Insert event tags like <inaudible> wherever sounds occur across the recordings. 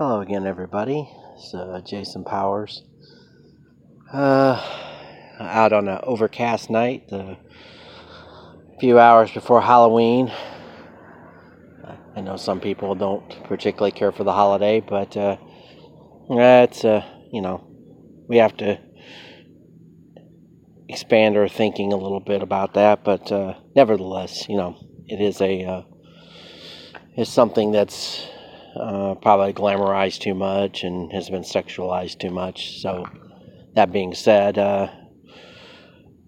Hello again, everybody. It's uh, Jason Powers. Uh, out on an overcast night, a few hours before Halloween. I know some people don't particularly care for the holiday, but uh, it's uh, you know we have to expand our thinking a little bit about that. But uh, nevertheless, you know, it is a uh, it's something that's uh, probably glamorized too much and has been sexualized too much. So, that being said, uh,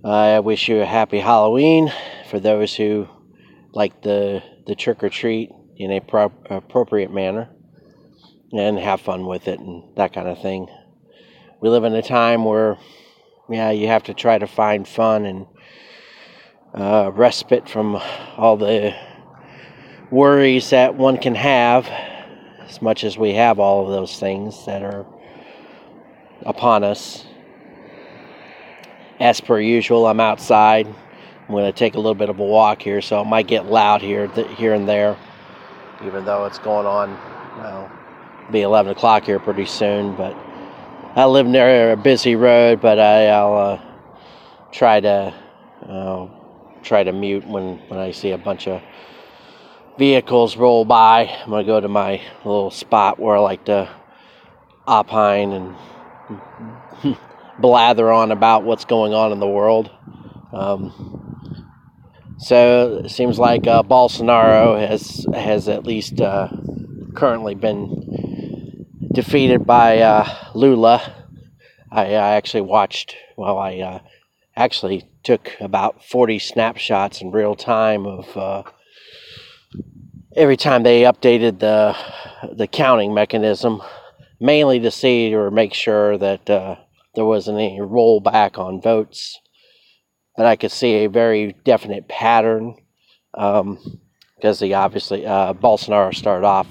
I wish you a happy Halloween for those who like the the trick or treat in a pro- appropriate manner and have fun with it and that kind of thing. We live in a time where, yeah, you have to try to find fun and uh, respite from all the worries that one can have as much as we have all of those things that are upon us. As per usual, I'm outside. I'm going to take a little bit of a walk here, so it might get loud here, here and there, even though it's going on. Well, be 11 o'clock here pretty soon, but I live near a busy road, but I, will uh, try to uh, try to mute when when I see a bunch of vehicles roll by. I'm going to go to my little spot where I like to opine and <laughs> blather on about what's going on in the world. Um, so it seems like uh, Bolsonaro has has at least uh, currently been defeated by uh, Lula. I, I, actually watched. Well, I uh, actually took about 40 snapshots in real time of uh, every time they updated the the counting mechanism, mainly to see or make sure that uh, there wasn't any rollback on votes. But I could see a very definite pattern um, because he obviously uh, Bolsonaro started off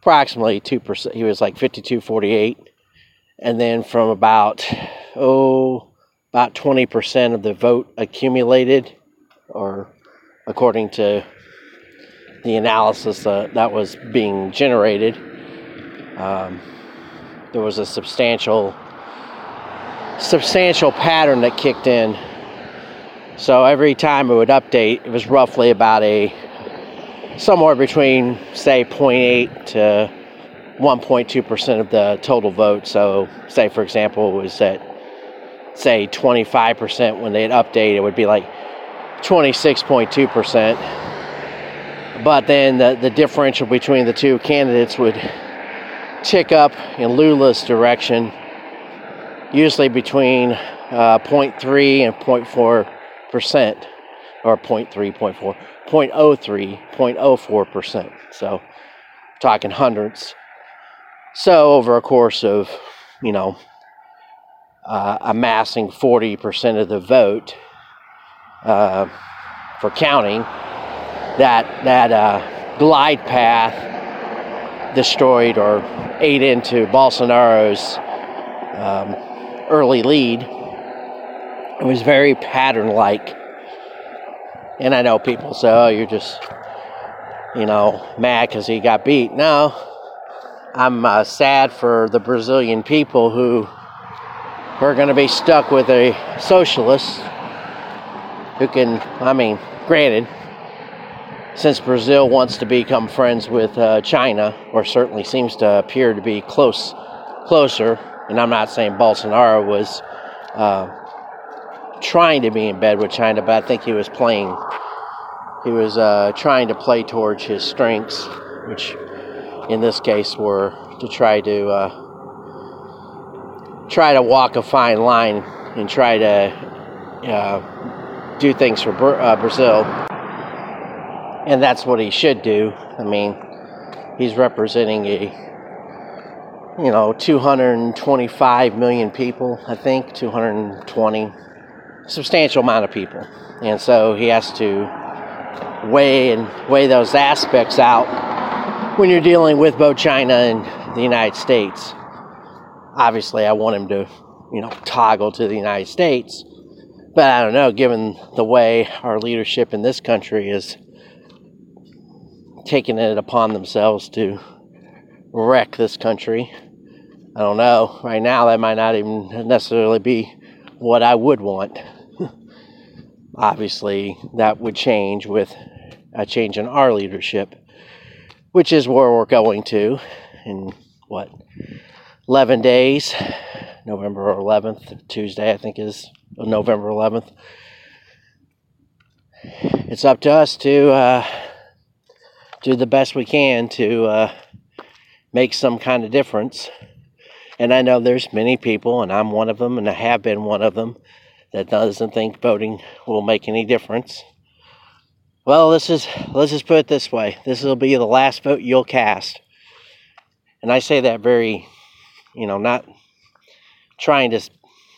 approximately two percent. He was like fifty-two forty-eight, and then from about oh about twenty percent of the vote accumulated, or according to the analysis that was being generated, um, there was a substantial substantial pattern that kicked in. So every time it would update, it was roughly about a somewhere between say 0.8 to 1.2 percent of the total vote. So say for example it was at say 25 percent when they'd update, it would be like 26.2 percent but then the, the differential between the two candidates would tick up in Lula's direction, usually between uh, 0.3 and 0.4 percent, or 0.3, 0.4, 0.03, 0.04 percent. So, talking hundreds. So, over a course of, you know, uh, amassing 40 percent of the vote uh, for counting that that uh, glide path destroyed or ate into Bolsonaro's um, early lead. It was very pattern-like, and I know people say, "Oh, you're just, you know, mad because he got beat." No, I'm uh, sad for the Brazilian people who are going to be stuck with a socialist who can, I mean, granted since Brazil wants to become friends with uh, China, or certainly seems to appear to be close, closer, and I'm not saying Bolsonaro was uh, trying to be in bed with China, but I think he was playing, he was uh, trying to play towards his strengths, which in this case were to try to uh, try to walk a fine line and try to uh, do things for uh, Brazil and that's what he should do. I mean, he's representing a you know 225 million people, I think 220, substantial amount of people, and so he has to weigh and weigh those aspects out when you're dealing with both China and the United States. Obviously, I want him to you know toggle to the United States. But I don't know, given the way our leadership in this country is taken it upon themselves to wreck this country. I don't know. Right now, that might not even necessarily be what I would want. <laughs> Obviously, that would change with a change in our leadership, which is where we're going to in what 11 days. November 11th, Tuesday, I think is November 11th. It's up to us to uh, do the best we can to uh, make some kind of difference. And I know there's many people, and I'm one of them, and I have been one of them, that doesn't think voting will make any difference. Well, this is let's just put it this way: this will be the last vote you'll cast, and I say that very, you know, not trying to,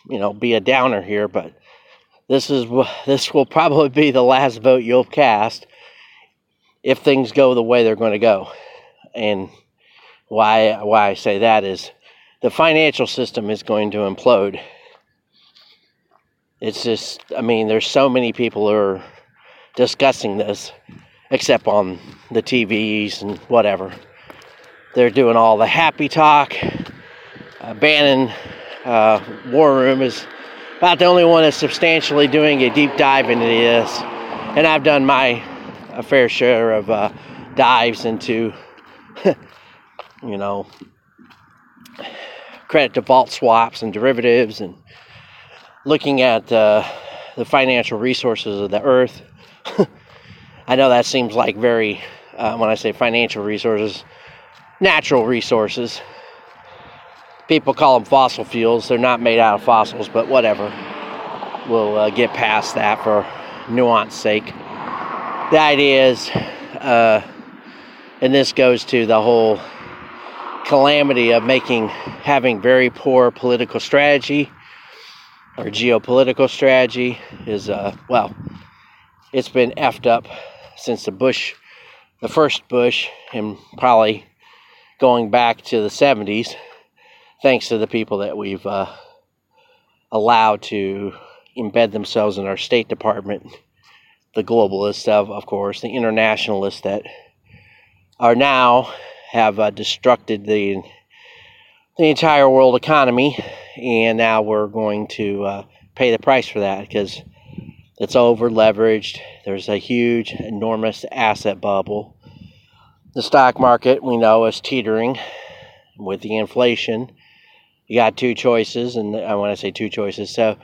you know, be a downer here, but this is this will probably be the last vote you'll cast if things go the way they're going to go, and why why I say that is the financial system is going to implode. It's just I mean there's so many people who are discussing this except on the TVs and whatever. They're doing all the happy talk. Uh, Bannon uh, War Room is about the only one that's substantially doing a deep dive into this. And I've done my fair share of uh, dives into <laughs> you know, credit default swaps and derivatives and looking at uh, the financial resources of the earth. <laughs> I know that seems like very, uh, when I say financial resources, natural resources. People call them fossil fuels. They're not made out of fossils, but whatever. We'll uh, get past that for nuance sake. The idea is, uh, and this goes to the whole calamity of making having very poor political strategy or geopolitical strategy is uh, well it's been effed up since the bush the first bush and probably going back to the 70s thanks to the people that we've uh, allowed to embed themselves in our state department the globalists of, of course the internationalists that are now have uh, destructed the the entire world economy, and now we're going to uh, pay the price for that because it's over leveraged. There's a huge, enormous asset bubble. The stock market, we know, is teetering with the inflation. You got two choices, and I want to say two choices. So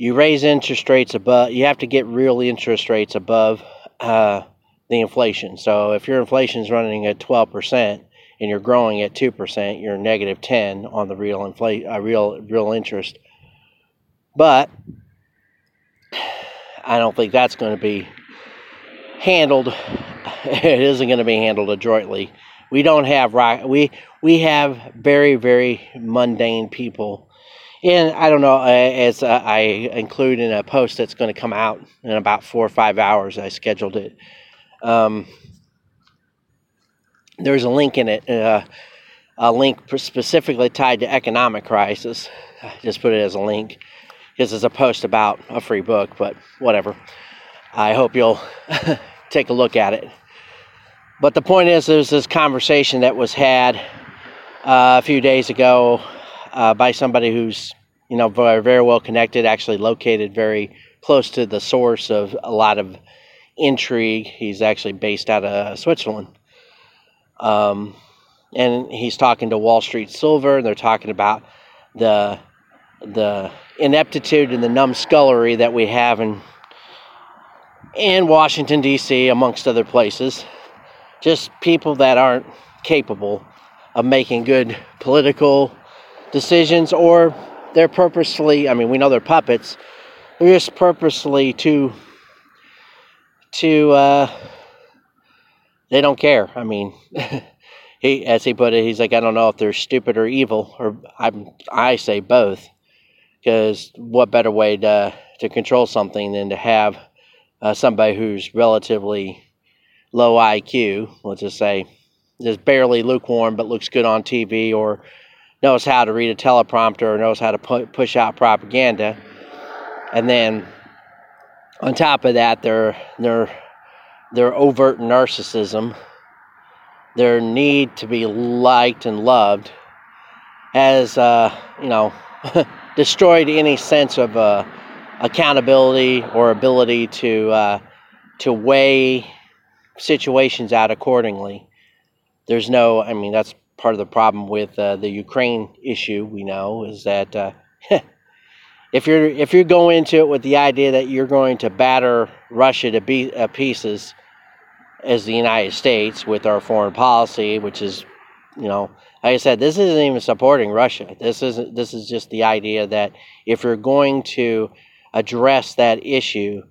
you raise interest rates above, you have to get real interest rates above uh, the inflation. So if your inflation is running at 12% and you're growing at 2%, you're negative 10 on the real inflation, uh, real real interest. But I don't think that's going to be handled. <laughs> it isn't going to be handled adroitly. We don't have we we have very very mundane people. And I don't know, uh, as uh, I include in a post that's going to come out in about four or five hours, I scheduled it um, there's a link in it, uh, a link specifically tied to economic crisis. I just put it as a link because it's a post about a free book, but whatever. I hope you'll <laughs> take a look at it. But the point is, there's this conversation that was had uh, a few days ago uh, by somebody who's, you know, very, very well connected, actually located very close to the source of a lot of intrigue. He's actually based out of Switzerland. Um, and he's talking to Wall Street Silver, and they're talking about the the ineptitude and the numbskullery that we have in in Washington D.C. amongst other places. Just people that aren't capable of making good political decisions, or they're purposely. I mean, we know they're puppets. They're just purposely to to uh, they don't care. I mean, <laughs> he as he put it, he's like, I don't know if they're stupid or evil, or I'm I say both, because what better way to to control something than to have uh, somebody who's relatively low IQ, let's just say, just barely lukewarm but looks good on TV, or knows how to read a teleprompter, or knows how to pu- push out propaganda, and then on top of that, their their their overt narcissism, their need to be liked and loved has, uh, you know, <laughs> destroyed any sense of uh, accountability or ability to uh, to weigh situations out accordingly. There's no, I mean, that's part of the problem with uh, the Ukraine issue. We know is that uh, <laughs> if you're if you go into it with the idea that you're going to batter Russia to be, uh, pieces as the United States with our foreign policy, which is, you know, like I said, this isn't even supporting Russia. This isn't. This is just the idea that if you're going to address that issue,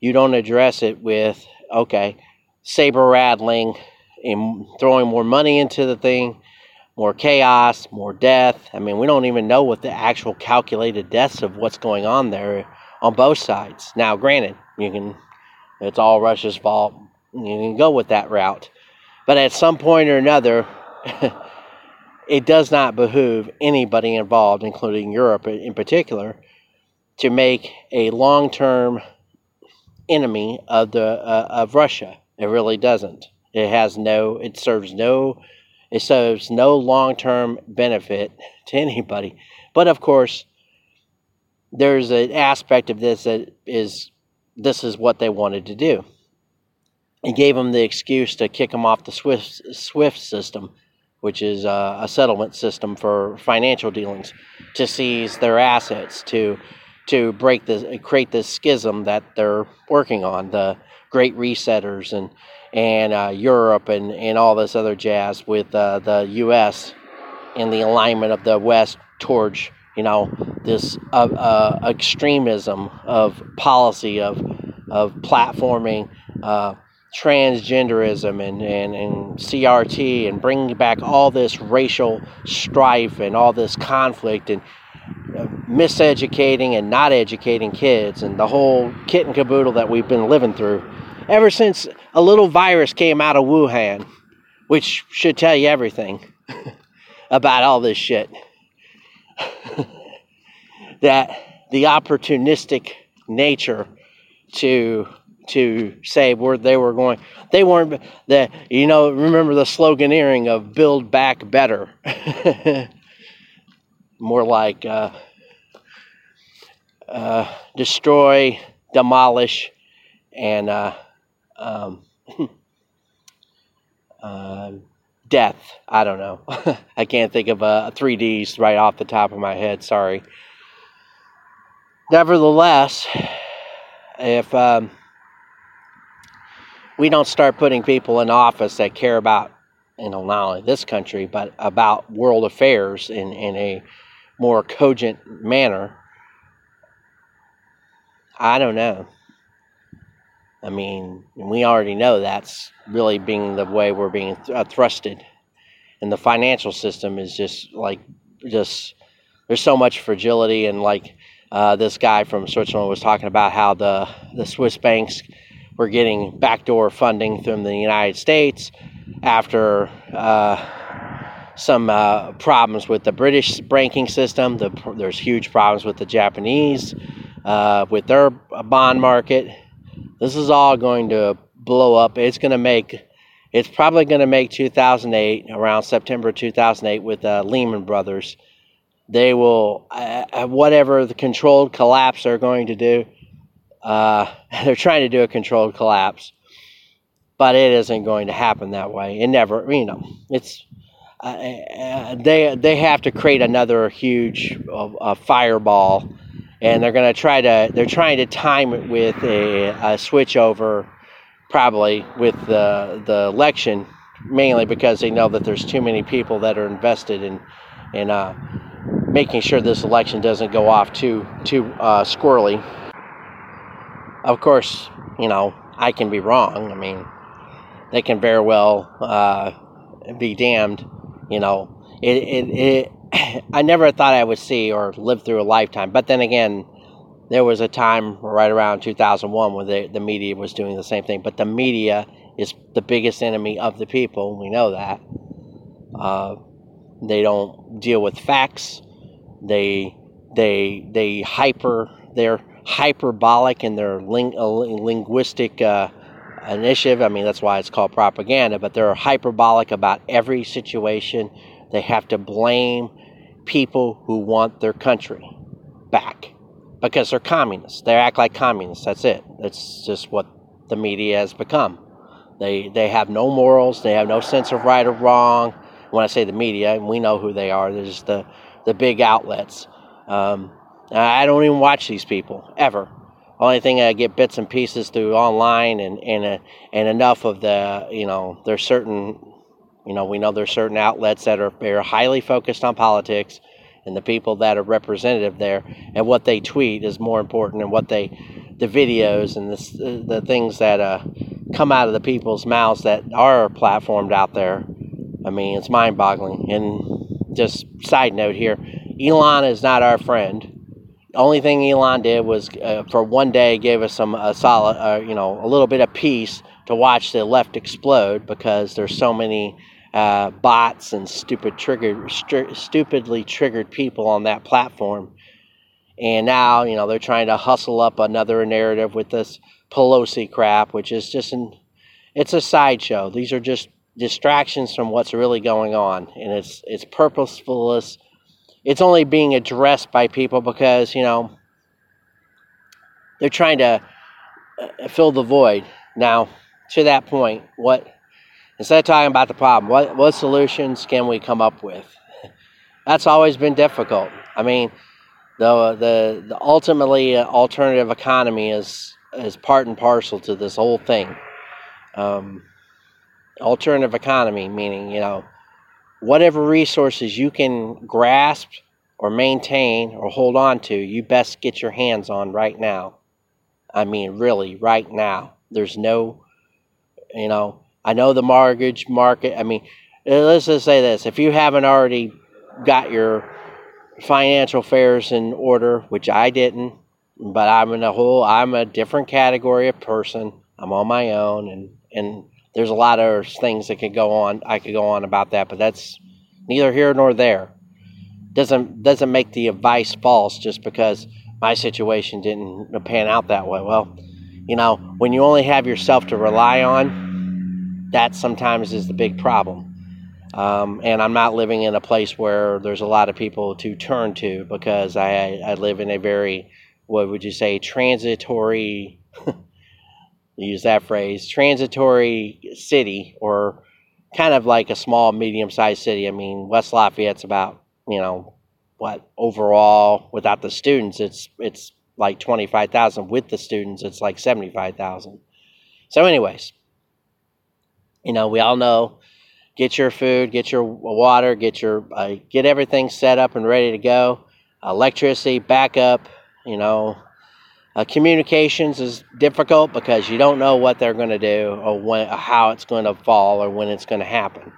you don't address it with okay, saber rattling and throwing more money into the thing, more chaos, more death. I mean, we don't even know what the actual calculated deaths of what's going on there on both sides. Now, granted, you can it's all Russia's fault. You can go with that route. But at some point or another, <laughs> it does not behoove anybody involved, including Europe in particular, to make a long-term enemy of the uh, of Russia. It really doesn't. It has no. It serves no. It serves no long-term benefit <laughs> to anybody. But of course, there's an aspect of this that is this is what they wanted to do. It gave them the excuse to kick them off the SWIFT SWIFT system which is uh, a settlement system for financial dealings, to seize their assets, to to break this, create this schism that they're working on, the Great Resetters and and uh, Europe and and all this other jazz with uh, the U.S. and the alignment of the West towards you know this uh, uh, extremism of policy of of platforming uh, transgenderism and, and, and CRT and bringing back all this racial strife and all this conflict and uh, miseducating and not educating kids and the whole kit and caboodle that we've been living through ever since a little virus came out of Wuhan, which should tell you everything <laughs> about all this shit. <laughs> that the opportunistic nature to to say where they were going. They weren't the you know remember the sloganeering of "Build Back Better." <laughs> More like uh, uh, destroy, demolish, and uh, um, <laughs> uh, death. I don't know. <laughs> I can't think of a, a 3Ds right off the top of my head. Sorry. Nevertheless, if um, we don't start putting people in office that care about, you know, not only this country, but about world affairs in, in a more cogent manner, I don't know. I mean, we already know that's really being the way we're being uh, thrusted. And the financial system is just like, just, there's so much fragility. And like uh, this guy from Switzerland was talking about how the, the Swiss banks we're getting backdoor funding from the United States after uh, some uh, problems with the British banking system. The, there's huge problems with the Japanese, uh, with their bond market. This is all going to blow up. It's going to make, it's probably going to make 2008, around September 2008, with uh, Lehman Brothers. They will, uh, uh, whatever the controlled collapse they're going to do, uh, <laughs> they're trying to do a controlled collapse, but it isn't going to happen that way. It never, you know, it's uh, uh they they have to create another huge uh, fireball, and they're going to try to they're trying to time it with a, a switch over, probably with the the election, mainly because they know that there's too many people that are invested in in uh, making sure this election doesn't go off too too uh, squirrely. Of course, you know, I can be wrong. I mean, they can very well uh, be damned. You know, it, it, it, <clears throat> I never thought I would see or live through a lifetime. But then again, there was a time right around 2001 when the, the media was doing the same thing. But the media is the biggest enemy of the people. We know that. Uh, they don't deal with facts. They they they hyper. They're hyperbolic in their ling- uh, linguistic uh, initiative. I mean, that's why it's called propaganda, but they're hyperbolic about every situation. They have to blame people who want their country back because they're communists. They act like communists. That's it. That's just what the media has become. They they have no morals. They have no sense of right or wrong. When I say the media, we know who they are. There's the the big outlets. Um, I don't even watch these people ever. Only thing I get bits and pieces through online and and uh, and enough of the you know there's certain you know we know there's certain outlets that are they're highly focused on politics and the people that are representative there. And what they tweet is more important than what they the videos and the, the things that uh, come out of the people's mouths that are platformed out there. I mean it's mind-boggling. And just side note here elon is not our friend only thing elon did was uh, for one day gave us some a solid uh, you know a little bit of peace to watch the left explode because there's so many uh, bots and stupid triggered, stupidly triggered people on that platform. And now, you know, they're trying to hustle up another narrative with this Pelosi crap, which is just an, it's a sideshow. These are just distractions from what's really going on, and it's it's purposefulness. It's only being addressed by people because you know they're trying to uh, fill the void. Now, to that point, what instead of talking about the problem, what, what solutions can we come up with? <laughs> That's always been difficult. I mean, the the, the ultimately uh, alternative economy is is part and parcel to this whole thing. Um, alternative economy meaning you know whatever resources you can grasp or maintain or hold on to, you best get your hands on right now. I mean, really, right now. There's no, you know, I know the mortgage market. I mean, uh, let's just say this: if you haven't already got your financial affairs in order, which I didn't, but I'm in a whole, I'm a different category of person. I'm on my own, and and there's a lot of things that could go on. I could go on about that, but that's neither here nor there. Doesn't doesn't make the advice false just because my situation didn't pan out that way. Well, you know, when you only have yourself to rely on that sometimes is the big problem. Um, and I'm not living in a place where there's a lot of people to turn to because I, I live in a very, what would you say, transitory, <laughs> use that phrase, transitory city or kind of like a small, medium sized city. I mean, West Lafayette's about, you know, what overall without the students, it's, it's like 25,000. With the students, it's like 75,000. So, anyways, you know, we all know get your food, get your water, get your uh, get everything set up and ready to go. Electricity, backup, you know. Uh, communications is difficult because you don't know what they're going to do or when, or how it's going to fall or when it's going to happen.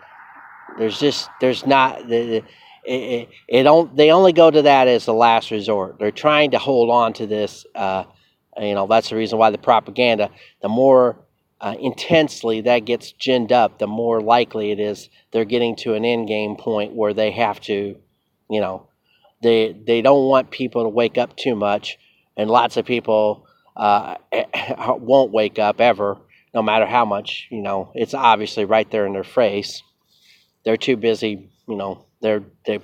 There's just there's not it, it, it don't they only go to that as a last resort. They're trying to hold on to this. Uh, you know that's the reason why the propaganda. The more uh, intensely that gets ginned up, the more likely it is they're getting to an end game point where they have to, you know, they they don't want people to wake up too much, and lots of people uh, <laughs> won't wake up ever, no matter how much. You know, it's obviously right there in their face. They're too busy. You know, they're they.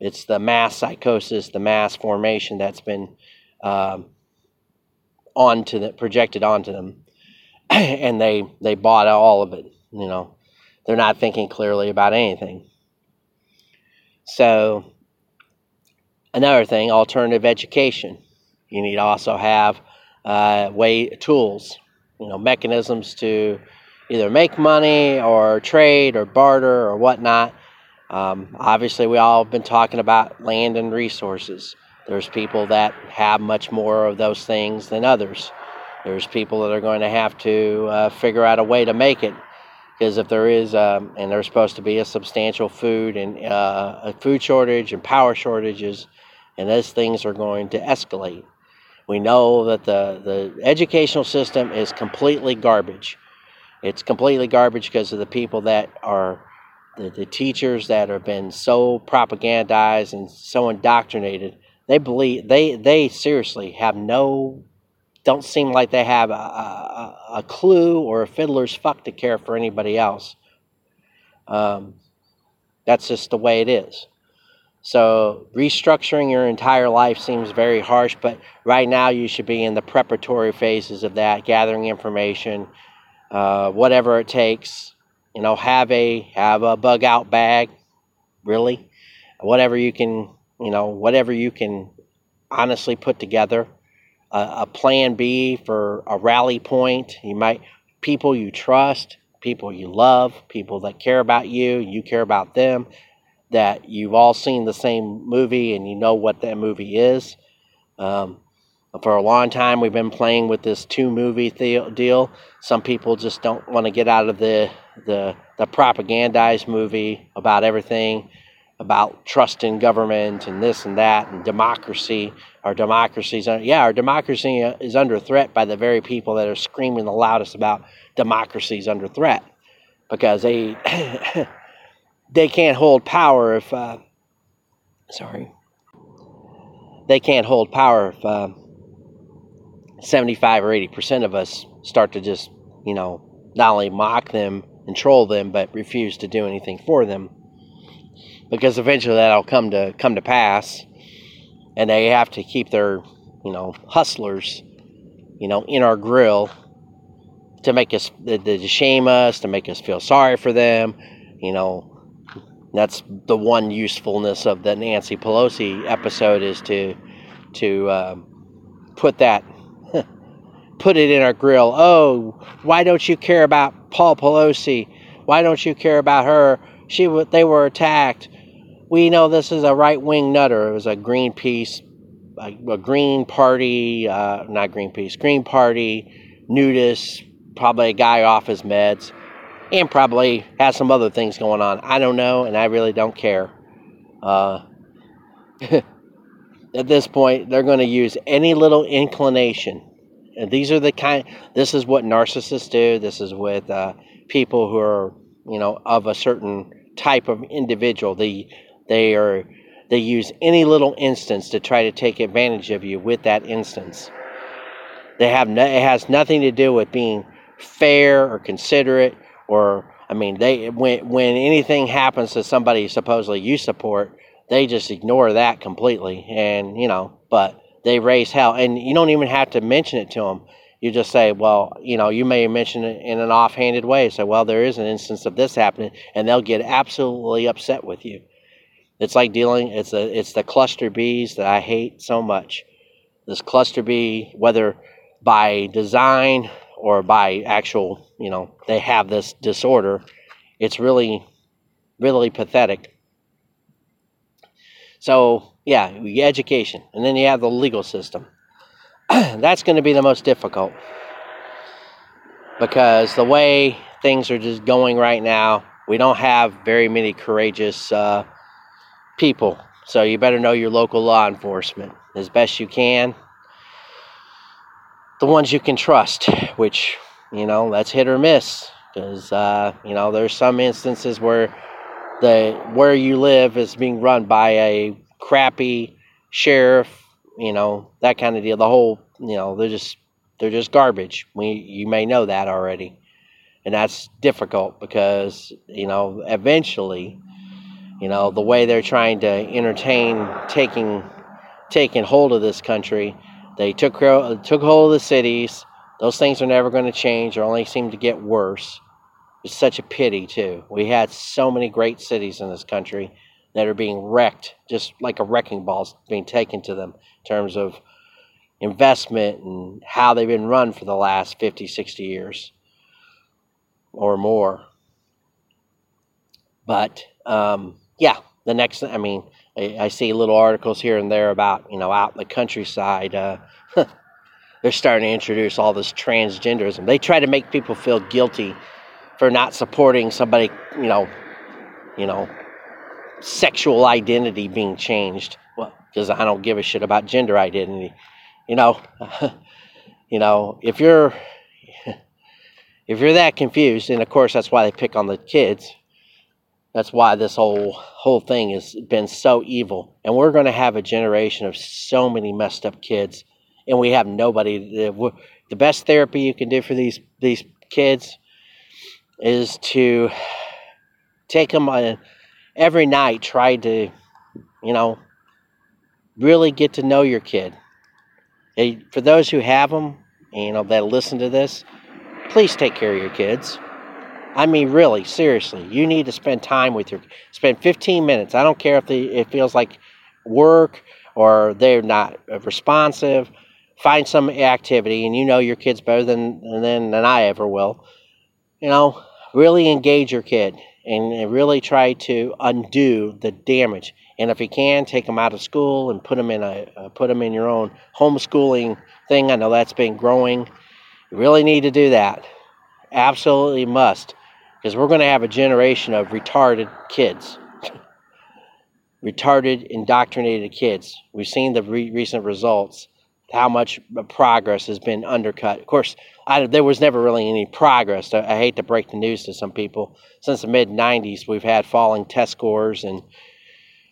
It's the mass psychosis, the mass formation that's been um, onto the projected onto them <clears throat> and they they bought all of it. You know, they're not thinking clearly about anything. So another thing, alternative education. You need to also have uh, way tools, you know, mechanisms to either make money or trade or barter or whatnot. Um, obviously, we all have been talking about land and resources. There's people that have much more of those things than others. There's people that are going to have to uh, figure out a way to make it because if there is, um, and there's supposed to be a substantial food and uh, a food shortage and power shortages, and those things are going to escalate. We know that the, the educational system is completely garbage. It's completely garbage because of the people that are the, the teachers that have been so propagandized and so indoctrinated. They believe they they seriously have no don't seem like they have a, a, a clue or a fiddler's fuck to care for anybody else. Um, that's just the way it is. So restructuring your entire life seems very harsh, but right now you should be in the preparatory phases of that, gathering information, uh, whatever it takes. You know, have a have a bug out bag, really, whatever you can. You know, whatever you can honestly put together. A plan B for a rally point. You might people you trust, people you love, people that care about you, you care about them that you've all seen the same movie and you know what that movie is. Um, for a long time, we've been playing with this two movie deal. Some people just don't want to get out of the, the, the propagandized movie about everything, about trust in government and this and that and democracy. Our democracy's yeah, our democracy is under threat by the very people that are screaming the loudest about democracy's under threat because they <coughs> they can't hold power if, uh, sorry, they can't hold power if uh, 75 or 80% of us start to just, you know, not only mock them and troll them, but refuse to do anything for them. Because eventually that'll come to come to pass, and they have to keep their, you know, hustlers, you know, in our grill to make us to shame us, to make us feel sorry for them, you know, that's the one usefulness of the Nancy Pelosi episode is to to um, put that <laughs> put it in our grill. Oh, why don't you care about Paul Pelosi? Why don't you care about her? She they were attacked. We know this is a right wing nutter. It was a Greenpeace, a, a Green Party, uh, not Greenpeace, Green Party nudist, probably a guy off his meds and probably has some other things going on. I don't know, and I really don't care. Uh, <laughs> at this point, they're going to use any little inclination. And these are the kind. This is what narcissists do. This is with uh, people who are, you know, of a certain type of individual. They they are they use any little instance to try to take advantage of you with that instance. They have no, it has nothing to do with being fair or considerate or I mean, they when when anything happens to somebody supposedly you support, they just ignore that completely, and you know, but they raise hell, and you don't even have to mention it to them. You just say, well, you know, you may mention it in an offhanded way. Say, well, there is an instance of this happening, and they'll get absolutely upset with you. It's like dealing. It's a. It's the Cluster B's that I hate so much. This Cluster B, whether by design or by actual, you know, they have this disorder, it's really, really pathetic. So, yeah, education. And then you have the legal system. <clears throat> That's going to be the most difficult because the way things are just going right now, we don't have very many courageous uh, people. So you better know your local law enforcement as best you can the ones you can trust, which, you know, that's hit or miss. Because, uh, you know, there's some instances where the where you live is being run by a crappy sheriff, you know, that kind of deal. The whole, you know, they're just they're just garbage. We you may know that already. And that's difficult because, you know, eventually, you know, the way they're trying to entertain taking taking hold of this country they took took hold of the cities. Those things are never going to change or only seem to get worse. It's such a pity too. We had so many great cities in this country that are being wrecked, just like a wrecking ball being taken to them in terms of investment and how they've been run for the last 50, 60 years or more. But um, yeah, the next, I mean, I, I, see little articles here and there about, you know, out in the countryside, uh, <laughs> they're starting to introduce all this transgenderism. They try to make people feel guilty for not supporting somebody, you know, you know, sexual identity being changed. Well, because I don't give a shit about gender identity. You know, <laughs> you know, if you're <laughs> if you're that confused, and of course that's why they pick on the kids that's why this whole whole thing has been so evil. And we're going to have a generation of so many messed up kids and we have nobody. The best therapy you can do for these these kids is to take them on every night. Try to, you know, really get to know your kid. For those who have them, you know, that listen to this, please take care of your kids. I mean, really, seriously, you need to spend time with your. Spend 15 minutes. I don't care if they, it feels like work or they're not responsive. Find some activity, and you know your kids better than than than I ever will. You know, really engage your kid and really try to undo the damage. And if you can, take them out of school and put them in a uh, put them in your own homeschooling thing. I know that's been growing. You really need to do that. Absolutely must, because we're going to have a generation of retarded kids, retarded, indoctrinated kids. We've seen the re- recent results how much uh, progress has been undercut. Of course, I, there was never really any progress. I, I, hate to break the news to some people. Since the mid 90s, we've had falling test scores and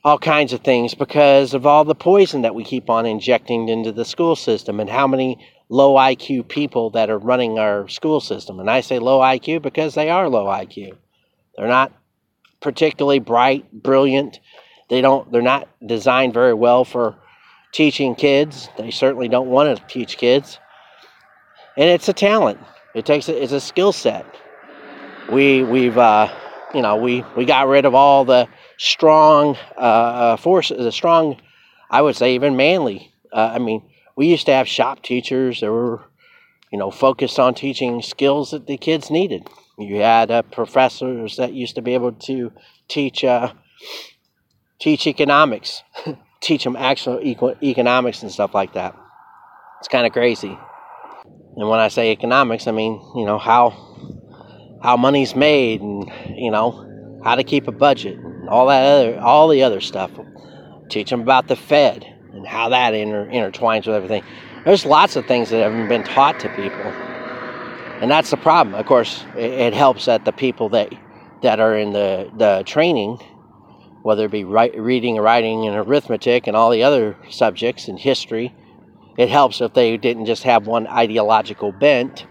all kinds of things because of all the poison that we keep on injecting into the school system and how many low IQ people that are running our school system. And I say low IQ because they are low IQ. They're not particularly bright, brilliant. They don't they're not designed very well for teaching kids. They certainly don't want to teach kids. And it's a talent. It takes a, it's a skill set. We we've uh, you know we we got rid of all the strong uh, uh forces, the strong, I would say even manly. Uh, I mean, we used to have shop teachers that were you know focused on teaching skills that the kids needed. You had uh, professors that used to be able to teach uh, teach economics <laughs> teach them actual eco- economics and stuff like that. It's kind of crazy. And when I say economics, I mean you know how how money's made and you know how to keep a budget and all that other all the other stuff. Teach them about the Fed and how that inter- intertwines with everything. There's lots of things that haven't been taught to people, and that's the problem. Of course, it, it helps that the people that that are in the the training whether it be write, reading, writing, and arithmetic, and all the other subjects and history. It helps if they didn't just have one ideological bent,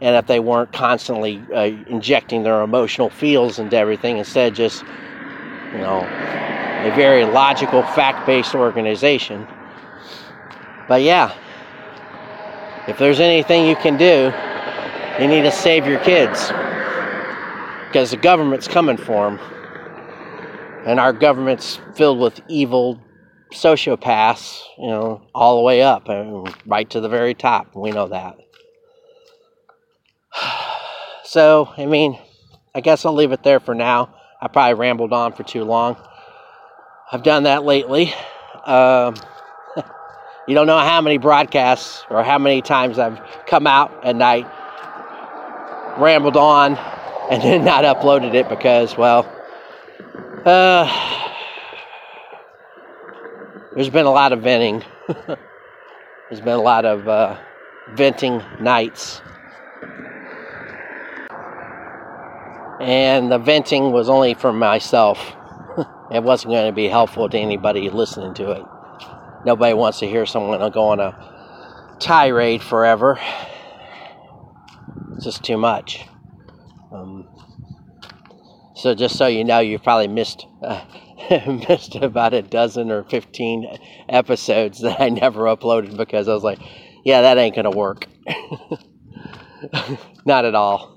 and if they weren't constantly uh, injecting their emotional feels into everything, instead just, you know, a very logical, fact-based organization. But yeah, if there's anything you can do, you need to save your kids because the government's coming for them and our government's filled with evil sociopaths, you know, all the way up and right to the very top. We know that. <sighs> So, I mean, I guess I'll leave it there for now. I probably rambled on for too long. I've done that lately. Um, <laughs> you don't know how many broadcasts or how many times I've come out at night, rambled on, <laughs> and then not uploaded it because, well, uh, there's been a lot of venting. <laughs> there's been a lot of uh, venting nights. And the venting was only for myself. it wasn't going to be helpful to anybody listening to it. Nobody wants to hear someone go on a tirade forever. It's just too much. Um, so just so you know, you probably missed uh, <laughs> missed about a dozen or fifteen episodes that I never uploaded because I was like, yeah, that ain't gonna work. <laughs> Not at all.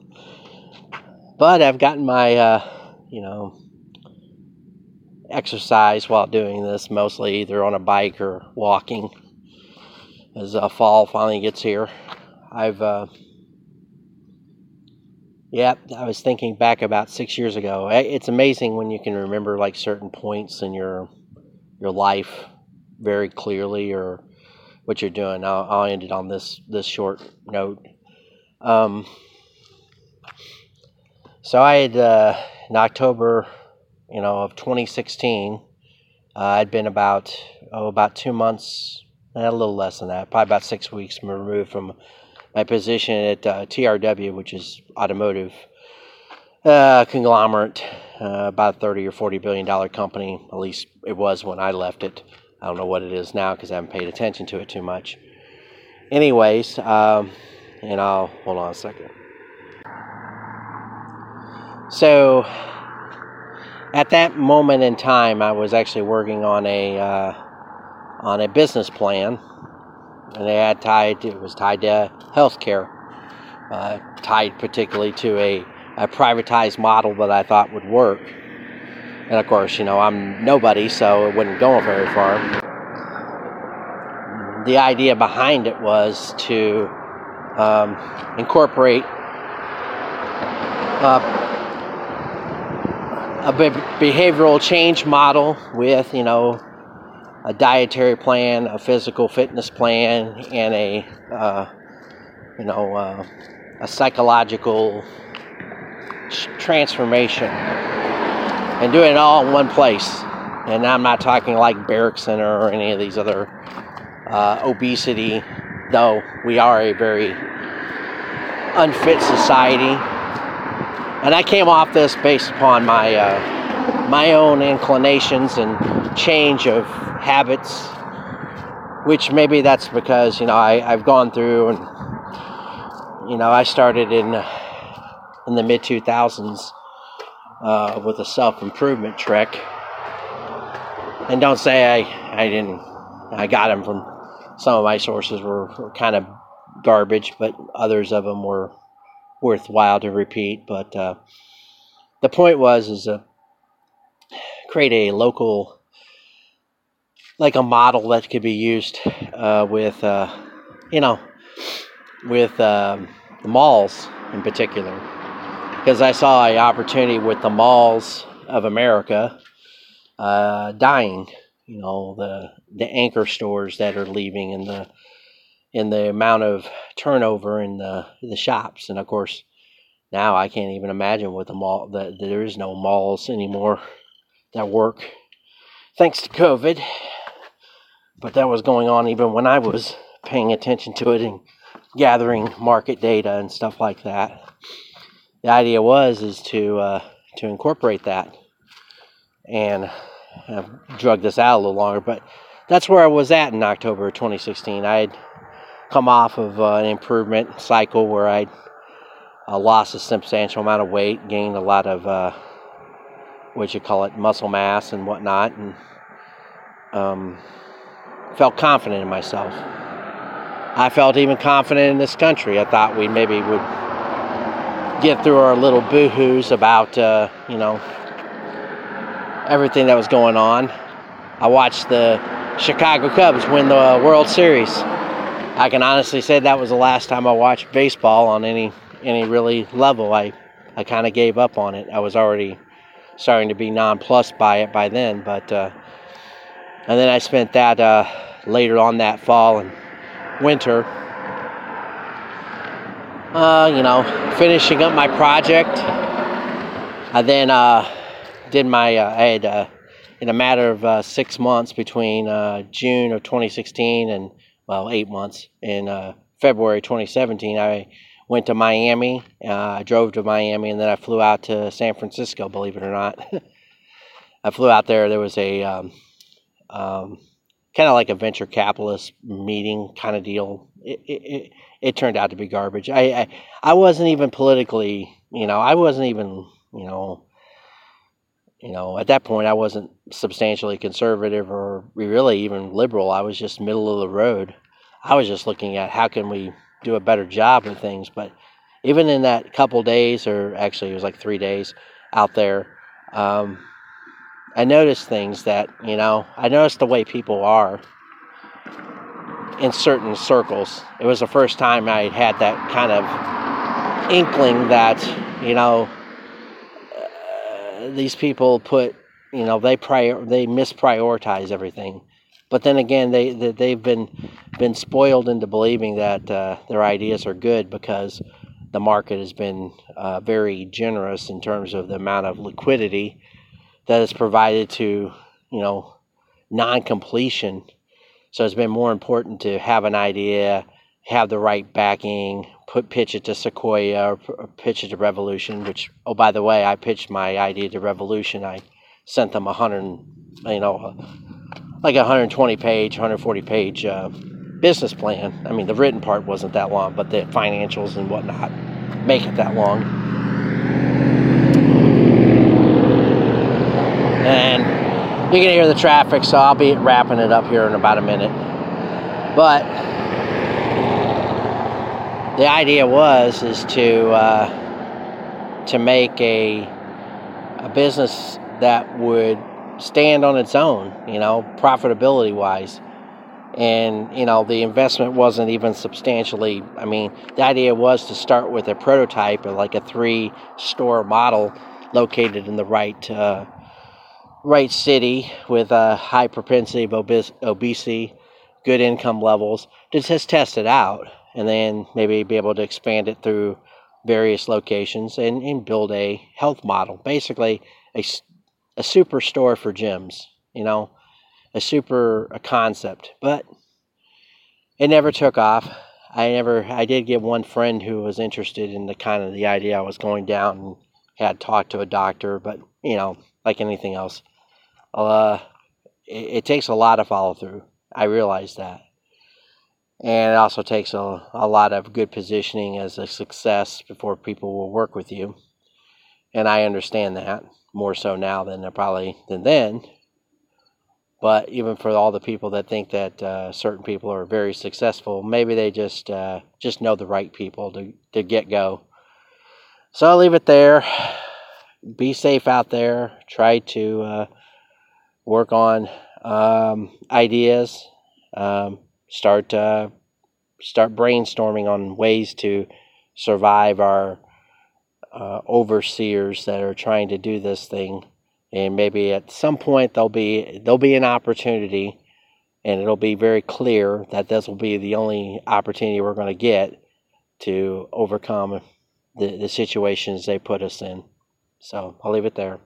But I've gotten my, uh, you know, exercise while doing this, mostly either on a bike or walking. As uh, fall finally gets here, I've uh, yeah, I was thinking back about six years ago. It's amazing when you can remember like certain points in your your life very clearly, or what you're doing. I'll, I'll end it on this this short note. Um, so I had uh, in October, you know, of 2016, uh, I'd been about oh about two months, a little less than that, probably about six weeks removed from my position at uh, TRW, which is automotive uh, conglomerate, uh, about 30 or 40 billion dollar company. At least it was when I left it. I don't know what it is now because I haven't paid attention to it too much. anyways, um, and I'll hold on a second. So, at that moment in time, I was actually working on a uh, on a business plan, and it had tied. It was tied to healthcare, uh, tied particularly to a, a privatized model that I thought would work. And of course, you know, I'm nobody, so it wouldn't go very far. The idea behind it was to um, incorporate uh, a behavioral change model with, you know, a dietary plan, a physical fitness plan, and a, uh, you know, uh, a psychological transformation, and doing it all in one place. And I'm not talking like Barrack Center or any of these other uh, obesity, though we are a very unfit society and I came off this based upon my uh, my own inclinations and change of habits, which maybe that's because you know I, I've gone through and you know I started in in the mid 2000s uh, with a self improvement trek, and don't say I I didn't I got them from some of my sources were, were kind of garbage, but others of them were worthwhile to repeat. But uh, the point was is to create a local, like a model that could be used uh, with, uh, you know, with um, the malls in particular, because I saw an opportunity with the malls of America uh, dying. You know the the anchor stores that are leaving and the in the amount of turnover in the the shops, and of course, now I can't even imagine what the mall that there is no malls anymore that work, thanks to COVID. But that was going on even when I was paying attention to it and gathering market data and stuff like that. The idea was is to uh, to incorporate that, and I've drug this out a little longer, but that's where I was at in October 2016. I had come off of uh, an improvement cycle where I uh, lost a substantial amount of weight, gained a lot of uh, what you call it, muscle mass and whatnot, and um, felt confident in myself. I felt even confident in this country. I thought we maybe would get through our little boohoos about, uh, you know, everything that was going on. I watched the Chicago Cubs win the World Series. I can honestly say that was the last time I watched baseball on any any really level. I I kind of gave up on it. I was already starting to be nonplussed by it by then, but uh, and then I spent that uh, later on that fall and winter. Uh, you know, finishing up my project. I then uh, did my. Uh, I had uh, in a matter of six months between June of 2016 and well, eight months. In uh, February 2017, I went to Miami. Uh, I drove to Miami, and then I flew out to San Francisco. Believe it or not, <laughs> I flew out there. There was a um, um, kind of like a venture capitalist meeting kind of deal. It, it, it, it, turned out to be garbage. I, I I wasn't even politically, you know, I wasn't even, you know, you know, at that point I wasn't substantially conservative or really even liberal. I was just middle of the road. I was just looking at how can we do a better job with things. But even in that couple days, or actually it was like three days out there, um, I noticed things that you know. I noticed the way people are in certain circles. It was the first time I had that kind of inkling that you know these people put, you know, they prior they misprioritize everything. But then again, they, they they've been been spoiled into believing that uh, their ideas are good because the market has been uh, very generous in terms of the amount of liquidity that is provided to, you know, non-completion. So it's been more important to have an idea, have the right backing, put pitch it to Sequoia or, pitch it to Revolution. Which, oh by the way, I pitched my idea to Revolution. I sent them a hundred, you know, like a 120 page, 140 page uh, business plan. I mean, the written part wasn't that long, but the financials and whatnot make it that long. And you can hear the traffic, so I'll be wrapping it up here in about a minute. But the idea was is to uh, to make a a business that would stand on its own, you know, profitability wise. And, you know, the investment wasn't even substantially. I mean, the idea was to start with a prototype like a three store model located in the right, uh, right city with a high propensity of obes- obesity, good income levels to just test it out and then maybe be able to expand it through various locations and, and build a health model. Basically, a, a super store for gyms, you know, a super a concept. But it never took off. I never, I did get one friend who was interested in the kind of the idea I was going down and had talked to a doctor, but you know, like anything else, uh, it, it takes a lot of follow through. I realize that. And it also takes a, a lot of good positioning as a success before people will work with you. And I understand that more so now than probably than then. But even for all the people that think that uh, certain people are very successful, maybe they just uh, just know the right people to, to get go. So I'll leave it there. <sighs> Be safe out there. Try to uh, work on um, ideas. Um, start uh, start brainstorming on ways to survive our uh, overseers that are trying to do this thing. And maybe at some point there'll be there'll be an opportunity and it'll be very clear that this will be the only opportunity we're going to get to overcome the, the situations they put us in. So i'll leave it there